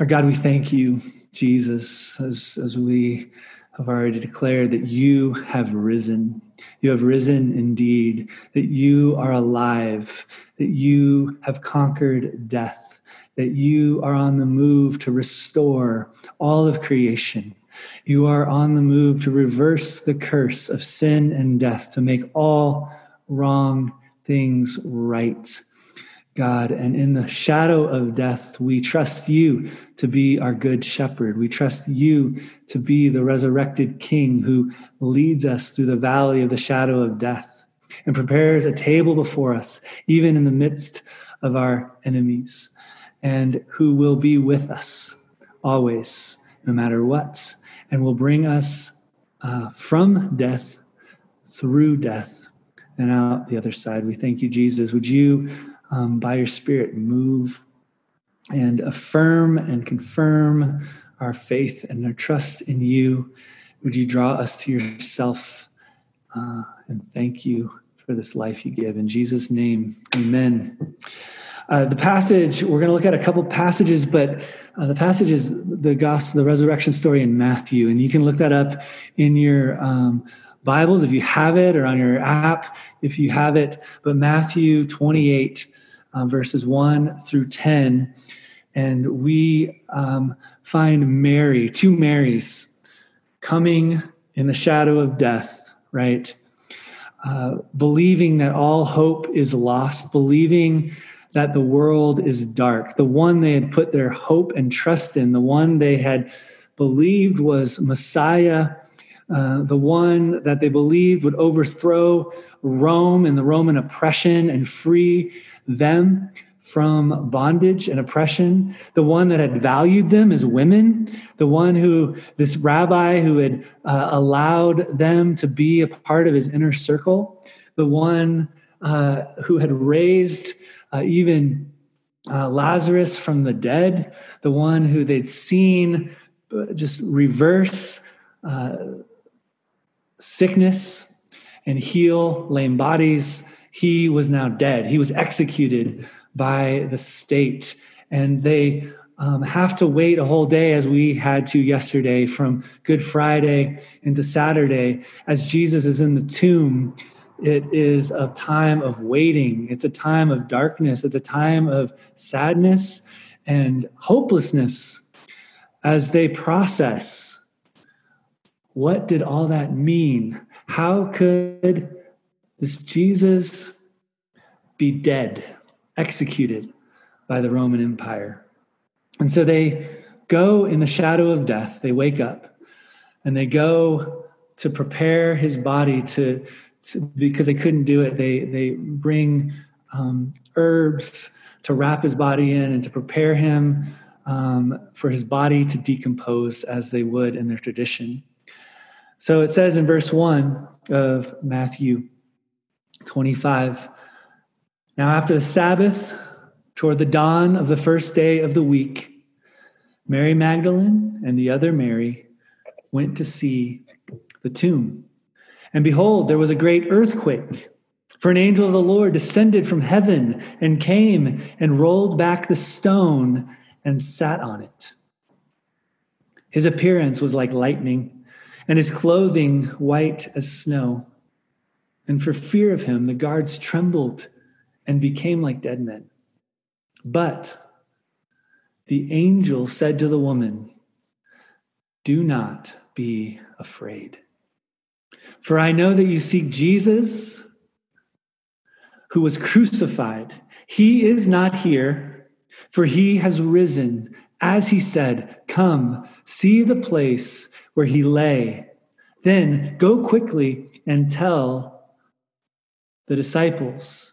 Our God, we thank you, Jesus, as, as we have already declared that you have risen. You have risen indeed, that you are alive, that you have conquered death, that you are on the move to restore all of creation. You are on the move to reverse the curse of sin and death, to make all wrong things right. God. And in the shadow of death, we trust you to be our good shepherd. We trust you to be the resurrected king who leads us through the valley of the shadow of death and prepares a table before us, even in the midst of our enemies, and who will be with us always, no matter what, and will bring us uh, from death through death and out the other side. We thank you, Jesus. Would you um, by your Spirit, move and affirm and confirm our faith and our trust in you. Would you draw us to yourself? Uh, and thank you for this life you give. In Jesus' name, amen. Uh, the passage, we're going to look at a couple passages, but uh, the passage is the gospel, the resurrection story in Matthew. And you can look that up in your um, Bibles if you have it or on your app if you have it. But Matthew 28, uh, verses 1 through 10. And we um, find Mary, two Marys, coming in the shadow of death, right? Uh, believing that all hope is lost, believing that the world is dark. The one they had put their hope and trust in, the one they had believed was Messiah uh, the one that they believed would overthrow Rome and the Roman oppression and free them from bondage and oppression, the one that had valued them as women, the one who, this rabbi who had uh, allowed them to be a part of his inner circle, the one uh, who had raised uh, even uh, Lazarus from the dead, the one who they'd seen uh, just reverse sickness and heal lame bodies. He was now dead. He was executed by the state. And they um, have to wait a whole day, as we had to yesterday, from Good Friday into Saturday, as Jesus is in the tomb. It is a time of waiting. It's a time of darkness. It's a time of sadness and hopelessness as they process what did all that mean? How could this Jesus be dead, executed by the Roman Empire? And so they go in the shadow of death. They wake up and they go to prepare his body to, to because they couldn't do it. They, they bring um, herbs to wrap his body in and to prepare him um, for his body to decompose as they would in their tradition. So it says in verse 1 of Matthew 25 Now, after the Sabbath, toward the dawn of the first day of the week, Mary Magdalene and the other Mary went to see the tomb. And behold, there was a great earthquake. For an angel of the Lord descended from heaven and came and rolled back the stone and sat on it. His appearance was like lightning and his clothing white as snow. And for fear of him, the guards trembled and became like dead men. But the angel said to the woman, Do not be afraid. For I know that you seek Jesus who was crucified. He is not here, for he has risen. As he said, Come, see the place where he lay. Then go quickly and tell the disciples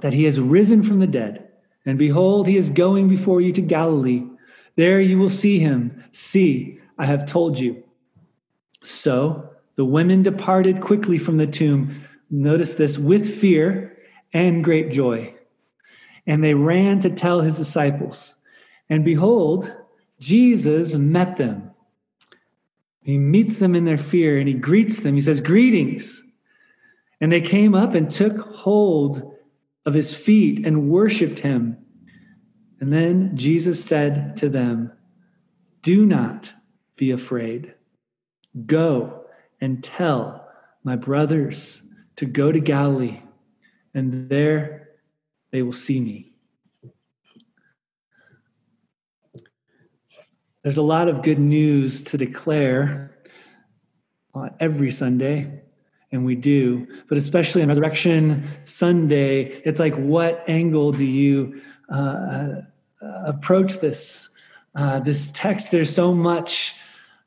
that he has risen from the dead. And behold, he is going before you to Galilee. There you will see him. See, I have told you. So the women departed quickly from the tomb. Notice this with fear and great joy. And they ran to tell his disciples. And behold, Jesus met them he meets them in their fear and he greets them. He says, Greetings. And they came up and took hold of his feet and worshiped him. And then Jesus said to them, Do not be afraid. Go and tell my brothers to go to Galilee, and there they will see me. There's a lot of good news to declare on every Sunday, and we do, but especially on Resurrection Sunday, it's like, what angle do you uh, uh approach this? Uh, this text, there's so much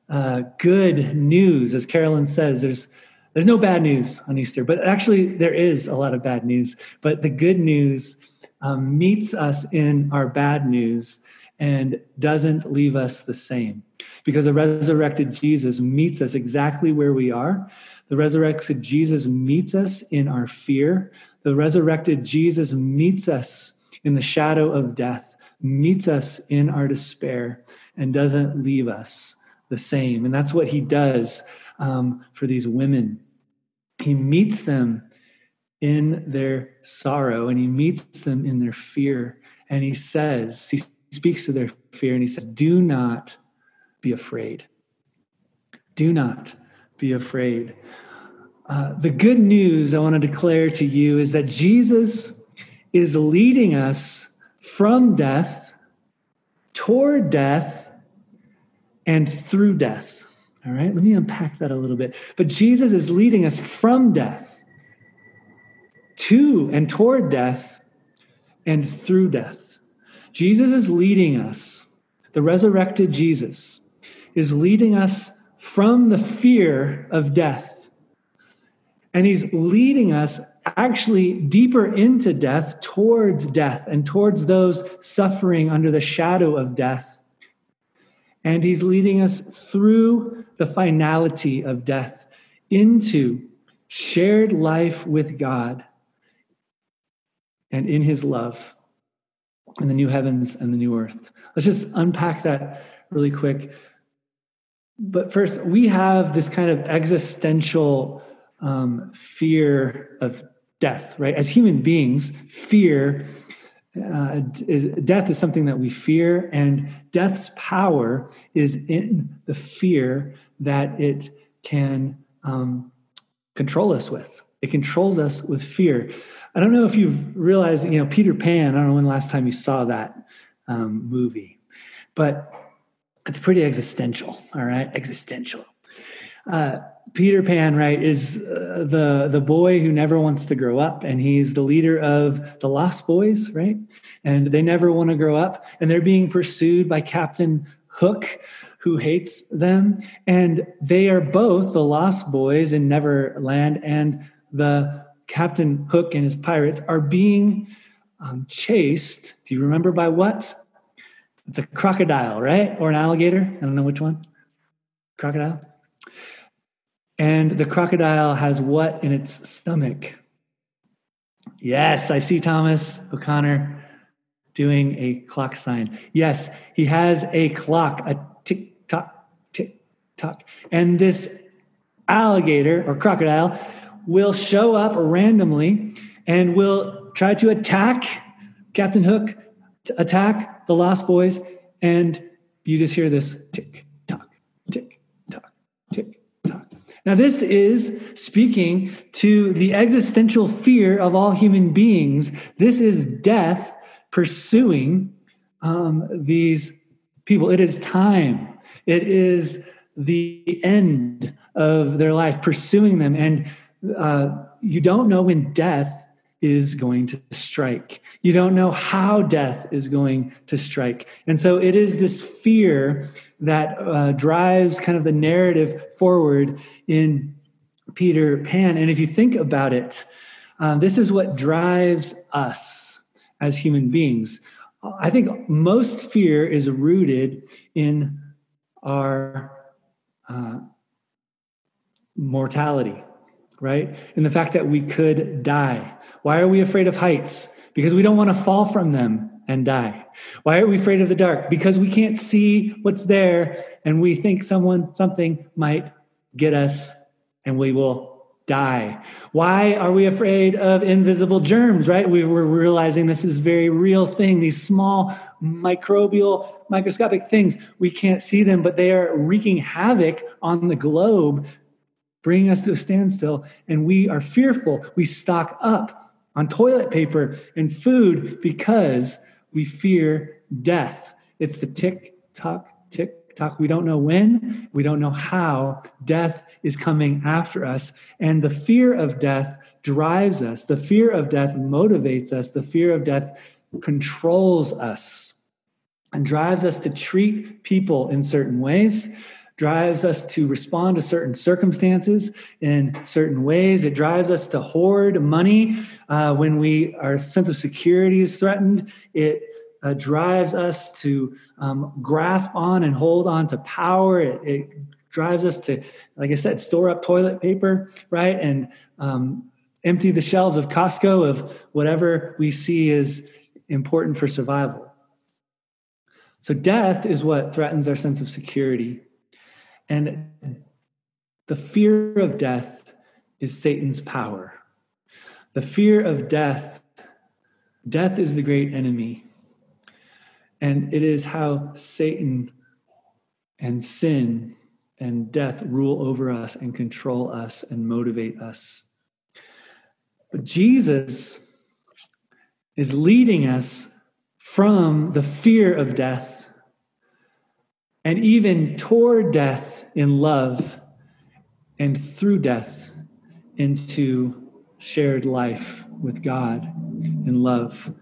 uh, good news, as Carolyn says. There's there's no bad news on Easter, but actually there is a lot of bad news. But the good news um, meets us in our bad news and doesn't leave us the same. Because the resurrected Jesus meets us exactly where we are. The resurrected Jesus meets us in our fear. The resurrected Jesus meets us in the shadow of death, meets us in our despair, and doesn't leave us the same. And that's what he does um, for these women. He meets them in their sorrow and he meets them in their fear. And he says, he speaks to their fear and he says, Do not be afraid. Do not be afraid. Uh, the good news I want to declare to you is that Jesus is leading us from death toward death and through death. All right, let me unpack that a little bit. But Jesus is leading us from death to and toward death and through death. Jesus is leading us, the resurrected Jesus is leading us from the fear of death. And he's leading us actually deeper into death, towards death, and towards those suffering under the shadow of death and he's leading us through the finality of death into shared life with God and in his love in the new heavens and the new earth. Let's just unpack that really quick. But first, we have this kind of existential um, fear of death, right? As human beings, fear uh, is, death is something that we fear, and death's power is in the fear that it can um, control us with. It controls us with fear. I don't know if you've realized, you know, Peter Pan. I don't know when the last time you saw that um, movie, but it's pretty existential. All right, existential. Uh, Peter Pan, right, is uh, the the boy who never wants to grow up, and he's the leader of the Lost Boys, right? And they never want to grow up, and they're being pursued by Captain Hook, who hates them, and they are both the Lost Boys in Neverland, and the Captain Hook and his pirates are being um, chased. Do you remember by what? It's a crocodile, right, or an alligator? I don't know which one. Crocodile. And the crocodile has what in its stomach? Yes, I see Thomas O'Connor doing a clock sign. Yes, he has a clock, a tick tock, tick tock. And this alligator or crocodile will show up randomly and will try to attack Captain Hook, attack the Lost Boys, and you just hear this tick tock, tick tock, tick tock. now, this is speaking to the existential fear of all human beings. This is death pursuing um, these people. It is time, it is the end of their life, pursuing them. And uh, you don't know when death is going to strike. You don't know how death is going to strike. And so it is this fear that uh, drives kind of the narrative forward in Peter Pan. And if you think about it, uh, this is what drives us as human beings. I think most fear is rooted in our uh, mortality, right? In the fact that we could die. Why are we afraid of heights? Because we don't want to fall from them and die. Why are we afraid of the dark? Because we can't see what's there and we think someone, something might get us and we will die. Why are we afraid of invisible germs, right? We were realizing this is very real thing. These small microbial, microscopic things. We can't see them, but they are wreaking havoc on the globe, bringing us to a standstill. And we are fearful. We stock up on toilet paper and food because we fear death. It's the tick tock, tick tock. We don't know when, we don't know how death is coming after us. And the fear of death drives us. The fear of death motivates us. The fear of death controls us and drives us to treat people in certain ways, drives us to respond to certain circumstances in certain ways. It drives us to hoard money uh, when we our sense of security is threatened. It uh, drives us to um, grasp on and hold on to power. It, it, drives us to, like I said, store up toilet paper, right, and um, empty the shelves of Costco of whatever we see is important for survival. So, death is what threatens our sense of security. And the fear of death is Satan's power. The fear of death, death is the great enemy. And it is how Satan and sin and death rule over us and control us and motivate us. But Jesus is leading us from the fear of death and even toward death in love and through death into shared life with God in love.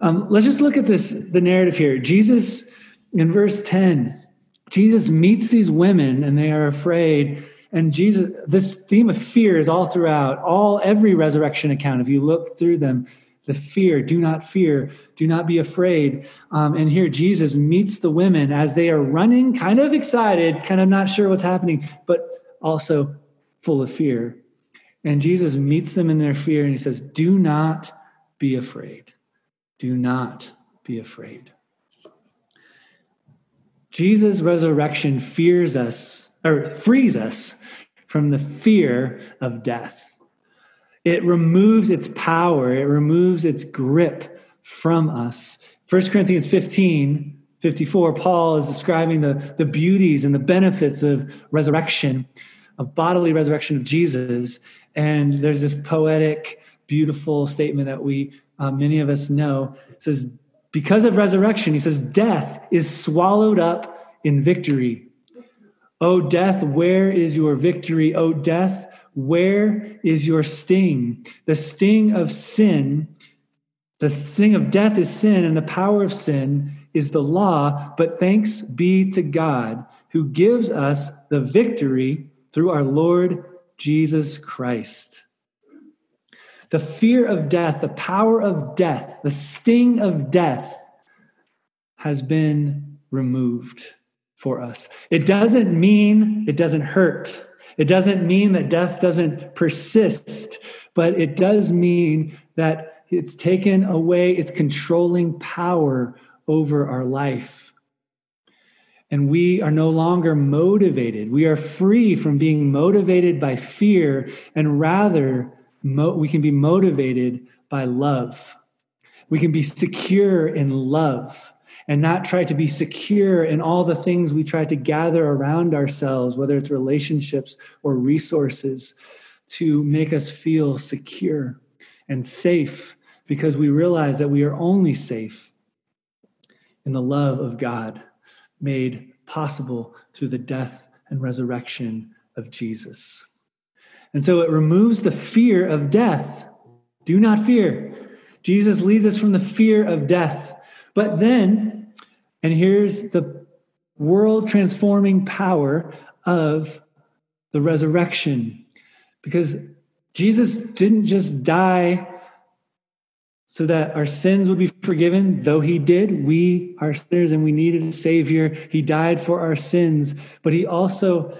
Um, let's just look at this the narrative here. Jesus, in verse 10, Jesus meets these women and they are afraid and Jesus, this theme of fear is all throughout, all every resurrection account. If you look through them, the fear, do not fear, do not be afraid. Um, and here Jesus meets the women as they are running, kind of excited, kind of not sure what's happening, but also full of fear. And Jesus meets them in their fear and he says, Do not be afraid. Do not be afraid. Jesus' resurrection fears us or frees us from the fear of death. It removes its power, it removes its grip from us. 1 Corinthians 15, 54, Paul is describing the, the beauties and the benefits of resurrection, of bodily resurrection of Jesus. And there's this poetic, beautiful statement that we, uh, many of us know. It says, because of resurrection, he says, death is swallowed up in victory. O death, where is your victory? O death, where is your sting? The sting of sin, the sting of death is sin, and the power of sin is the law. But thanks be to God who gives us the victory through our Lord Jesus Christ. The fear of death, the power of death, the sting of death has been removed for us. It doesn't mean it doesn't hurt. It doesn't mean that death doesn't persist, but it does mean that it's taken away its controlling power over our life. And we are no longer motivated. We are free from being motivated by fear, and rather, mo- we can be motivated by love. We can be secure in love and not try to be secure in all the things we try to gather around ourselves, whether it's relationships or resources, to make us feel secure and safe because we realize that we are only safe in the love of God made possible through the death and resurrection of Jesus. And so it removes the fear of death. Do not fear. Jesus leads us from the fear of death. But then and here's the world transforming power of the resurrection. Because Jesus didn't just die so that our sins would be forgiven, though he did. We are sinners and we needed a Savior. He died for our sins, but he also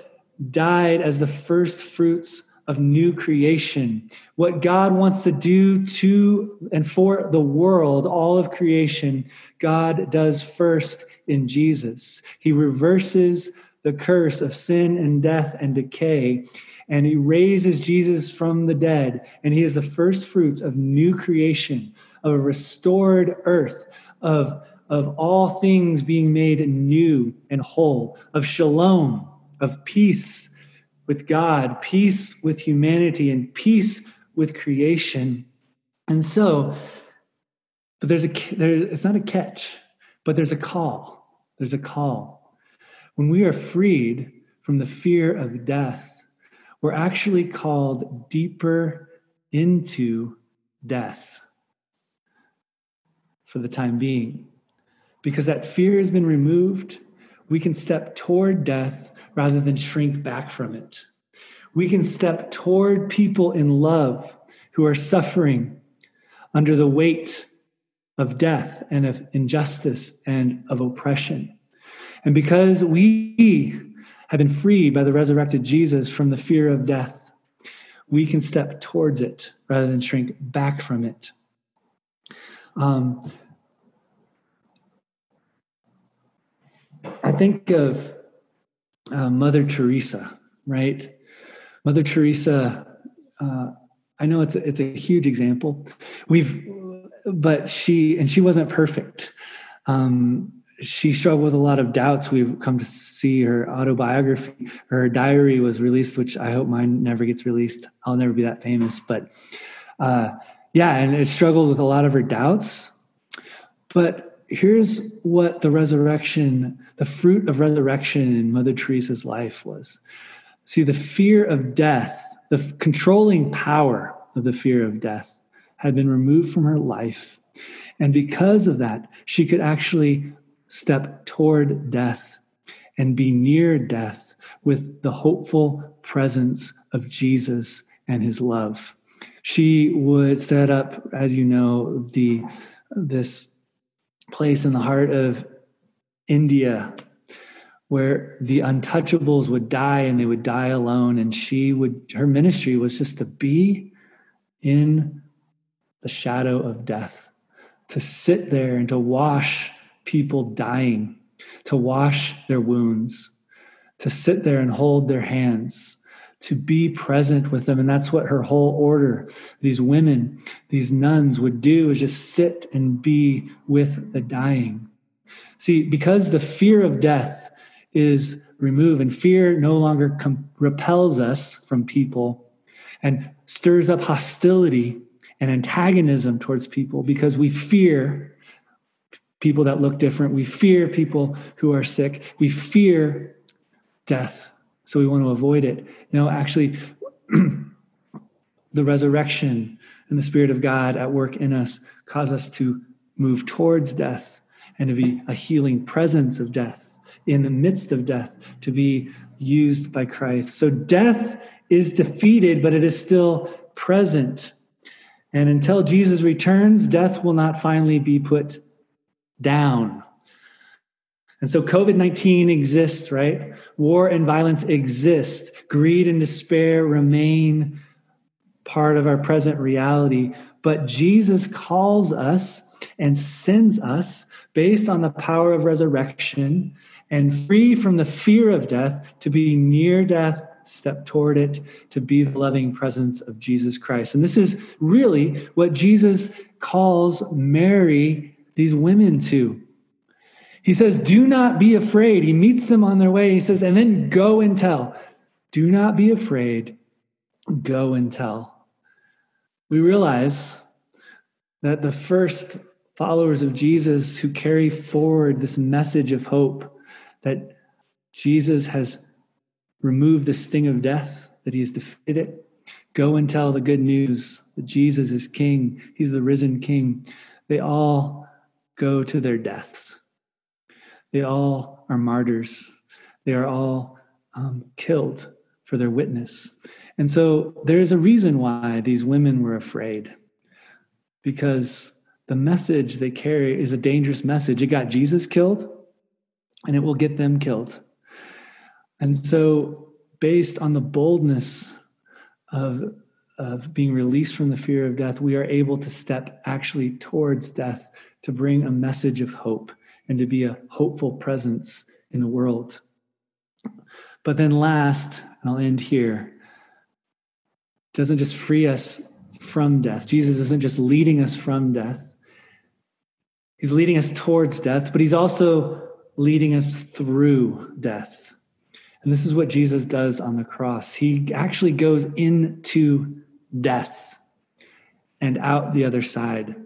died as the first fruits of new creation. What God wants to do to and for the world, all of creation, God does first in Jesus. He reverses the curse of sin and death and decay, and he raises Jesus from the dead, and he is the first fruits of new creation, of a restored earth, of of all things being made new and whole, of shalom, of peace with God, peace with humanity, and peace with creation. And so, but there's a there, it's not a catch, but there's a call. There's a call. When we are freed from the fear of death, we're actually called deeper into death for the time being. Because that fear has been removed, we can step toward death rather than shrink back from it. We can step toward people in love who are suffering under the weight of death and of injustice and of oppression. And because we have been freed by the resurrected Jesus from the fear of death, we can step towards it rather than shrink back from it. Um, I think of uh, Mother Teresa, right? Mother Teresa, uh, I know it's a, it's a huge example. We've, but she and she wasn't perfect. Um, she struggled with a lot of doubts. We've come to see her autobiography. Her diary was released, which I hope mine never gets released. I'll never be that famous, but uh, yeah, and it struggled with a lot of her doubts. But here's what the resurrection, the fruit of resurrection in Mother Teresa's life was. See, the fear of death, the controlling power of the fear of death had been removed from her life. And because of that, she could actually step toward death and be near death with the hopeful presence of Jesus and his love. She would set up, as you know, the this place in the heart of India where the untouchables would die and they would die alone. And she would her ministry was just to be in the shadow of death to sit there and to wash people dying to wash their wounds to sit there and hold their hands to be present with them and that's what her whole order these women these nuns would do is just sit and be with the dying see because the fear of death is removed, and fear no longer com- repels us from people and stirs up hostility and antagonism towards people because we fear people that look different. We fear people who are sick. We fear death. So we want to avoid it. No, actually, the resurrection and the Spirit of God at work in us cause us to move towards death and to be a healing presence of death in the midst of death to be used by Christ. So death is defeated, but it is still present. And until Jesus returns, death will not finally be put down. And so COVID 19 exists, right? War and violence exist. Greed and despair remain part of our present reality. But Jesus calls us and sends us based on the power of resurrection and free from the fear of death to be near death step toward it to be the loving presence of Jesus Christ. And this is really what Jesus calls Mary, these women to. He says, Do not be afraid. He meets them on their way. He says, And then go and tell. Do not be afraid. Go and tell. We realize that the first followers of Jesus who carry forward this message of hope that Jesus has removed the sting of death, that he has defeated it. Go and tell the good news that Jesus is king, he's the risen king. They all go to their deaths. They all are martyrs. They are all um, killed for their witness. And so there's a reason why these women were afraid because the message they carry is a dangerous message. It got Jesus killed, and it will get them killed. And so, based on the boldness of, of being released from the fear of death, we are able to step actually towards death to bring a message of hope and to be a hopeful presence in the world. But then, last, and I'll end here, doesn't just free us from death. Jesus isn't just leading us from death, He's leading us towards death, but he's also leading us through death. And this is what Jesus does on the cross. He actually goes into death and out the other side.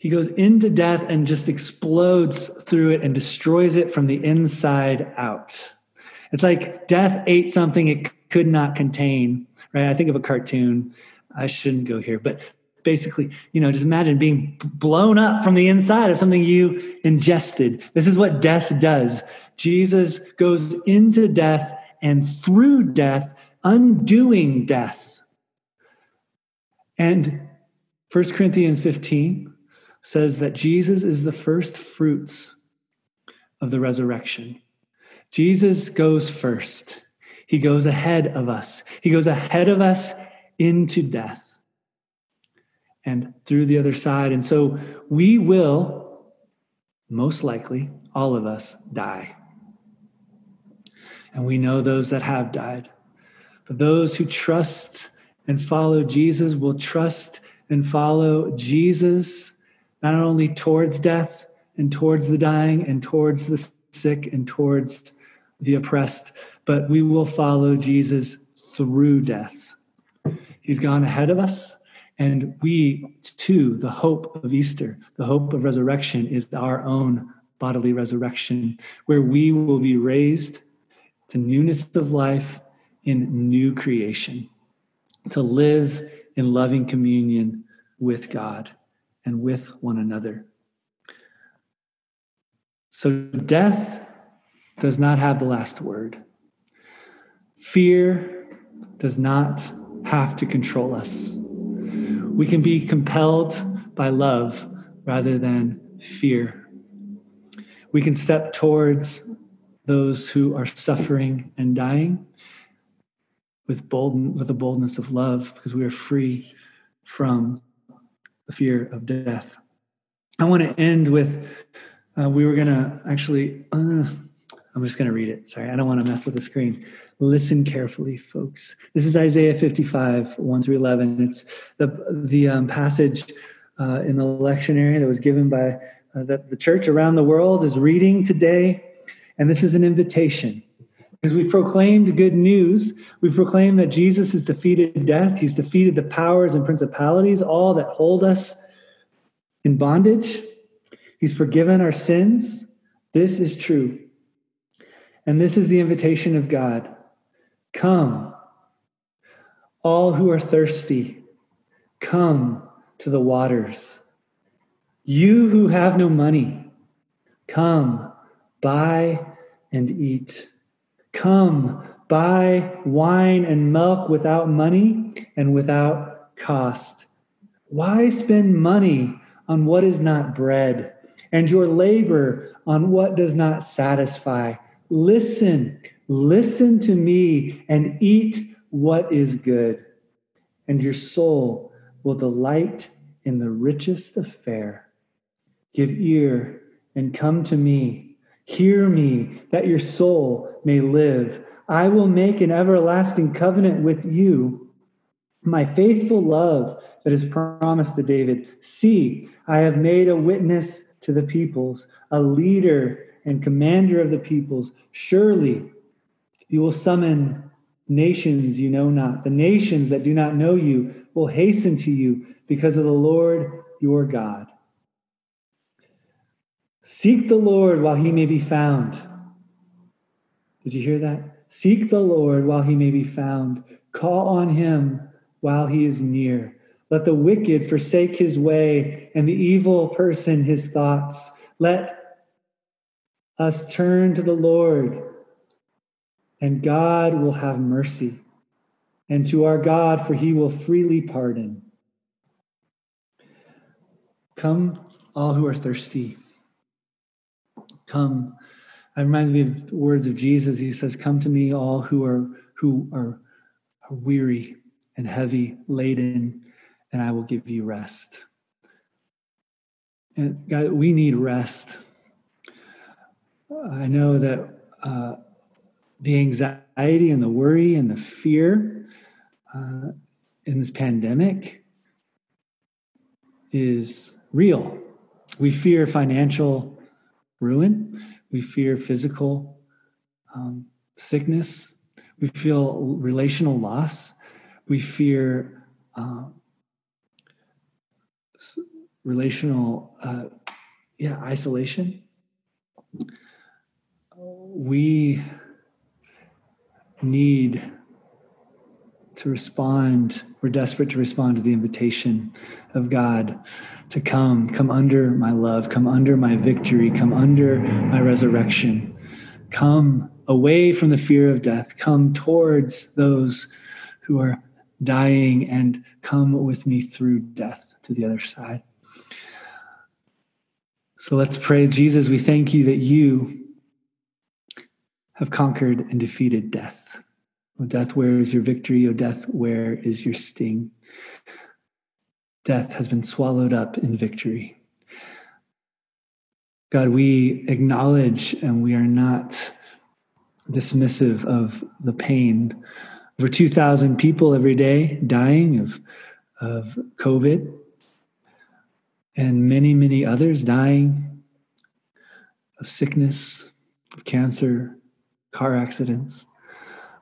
He goes into death and just explodes through it and destroys it from the inside out. It's like death ate something it could not contain, right? I think of a cartoon. I shouldn't go here, but basically, you know, just imagine being blown up from the inside of something you ingested. This is what death does. Jesus goes into death and through death, undoing death. And 1 Corinthians 15 says that Jesus is the first fruits of the resurrection. Jesus goes first. He goes ahead of us. He goes ahead of us into death and through the other side. And so we will, most likely, all of us, die. And we know those that have died. But those who trust and follow Jesus will trust and follow Jesus not only towards death and towards the dying and towards the sick and towards the oppressed, but we will follow Jesus through death. He's gone ahead of us, and we too, the hope of Easter, the hope of resurrection, is our own bodily resurrection, where we will be raised to newness of life in new creation, to live in loving communion with God and with one another. So, death does not have the last word. Fear does not have to control us. We can be compelled by love rather than fear. We can step towards those who are suffering and dying with bold with the boldness of love because we are free from the fear of death. I want to end with uh, we were going to actually, uh, I'm just going to read it. Sorry, I don't want to mess with the screen. Listen carefully, folks. This is Isaiah 55, 1 through 11. It's the, the um, passage uh, in the lectionary that was given by uh, that the church around the world is reading today. And this is an invitation. Because we've proclaimed good news, we've proclaimed that Jesus has defeated death, he's defeated the powers and principalities, all that hold us in bondage. He's forgiven our sins. This is true. And this is the invitation of God Come, all who are thirsty, come to the waters. You who have no money, come, buy and eat. Come, buy wine and milk without money and without cost. Why spend money on what is not bread, and your labor on what does not satisfy? Listen, listen to me, and eat what is good, and your soul will delight in the richest of fare. Give ear and come to me Hear me, that your soul may live. I will make an everlasting covenant with you, my faithful love that is promised to David. See, I have made a witness to the peoples, a leader and commander of the peoples. Surely you will summon nations you know not. The nations that do not know you will hasten to you because of the Lord your God. Seek the Lord while he may be found. Did you hear that? Seek the Lord while he may be found. Call on him while he is near. Let the wicked forsake his way and the evil person his thoughts. Let us turn to the Lord, and God will have mercy. And to our God, for he will freely pardon. Come, all who are thirsty. Come. It reminds me of the words of Jesus. He says, Come to me, all who are who are, are weary and heavy laden, and I will give you rest. And God, we need rest. I know that uh, the anxiety and the worry and the fear uh, in this pandemic is real We fear financial ruin. We fear physical um, sickness. We feel relational loss. We fear uh, relational, uh, yeah, isolation. We need to respond. We're desperate to respond to the invitation of God to come, come under my love, come under my victory, come under my resurrection, come away from the fear of death, come towards those who are dying, and come with me through death to the other side. So let's pray. Jesus, we thank you that you have conquered and defeated death. O death, where is your victory? O death, where is your sting? Death has been swallowed up in victory. God, we acknowledge and we are not dismissive of the pain. Over 2,000 people every day dying of, of COVID, and many, many others dying of sickness, of cancer, car accidents.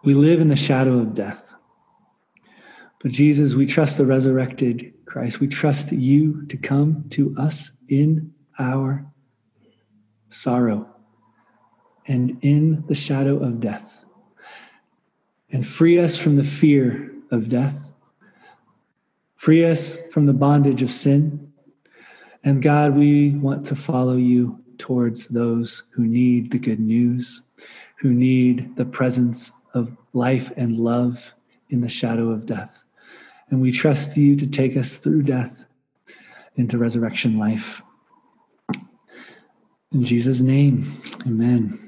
We live in the shadow of death. But Jesus, we trust the resurrected Christ. We trust you to come to us in our sorrow and in the shadow of death and free us from the fear of death. Free us from the bondage of sin. And God, we want to follow you towards those who need the good news, who need the presence of life and love in the shadow of death. And we trust you to take us through death into resurrection life. In Jesus' name, amen.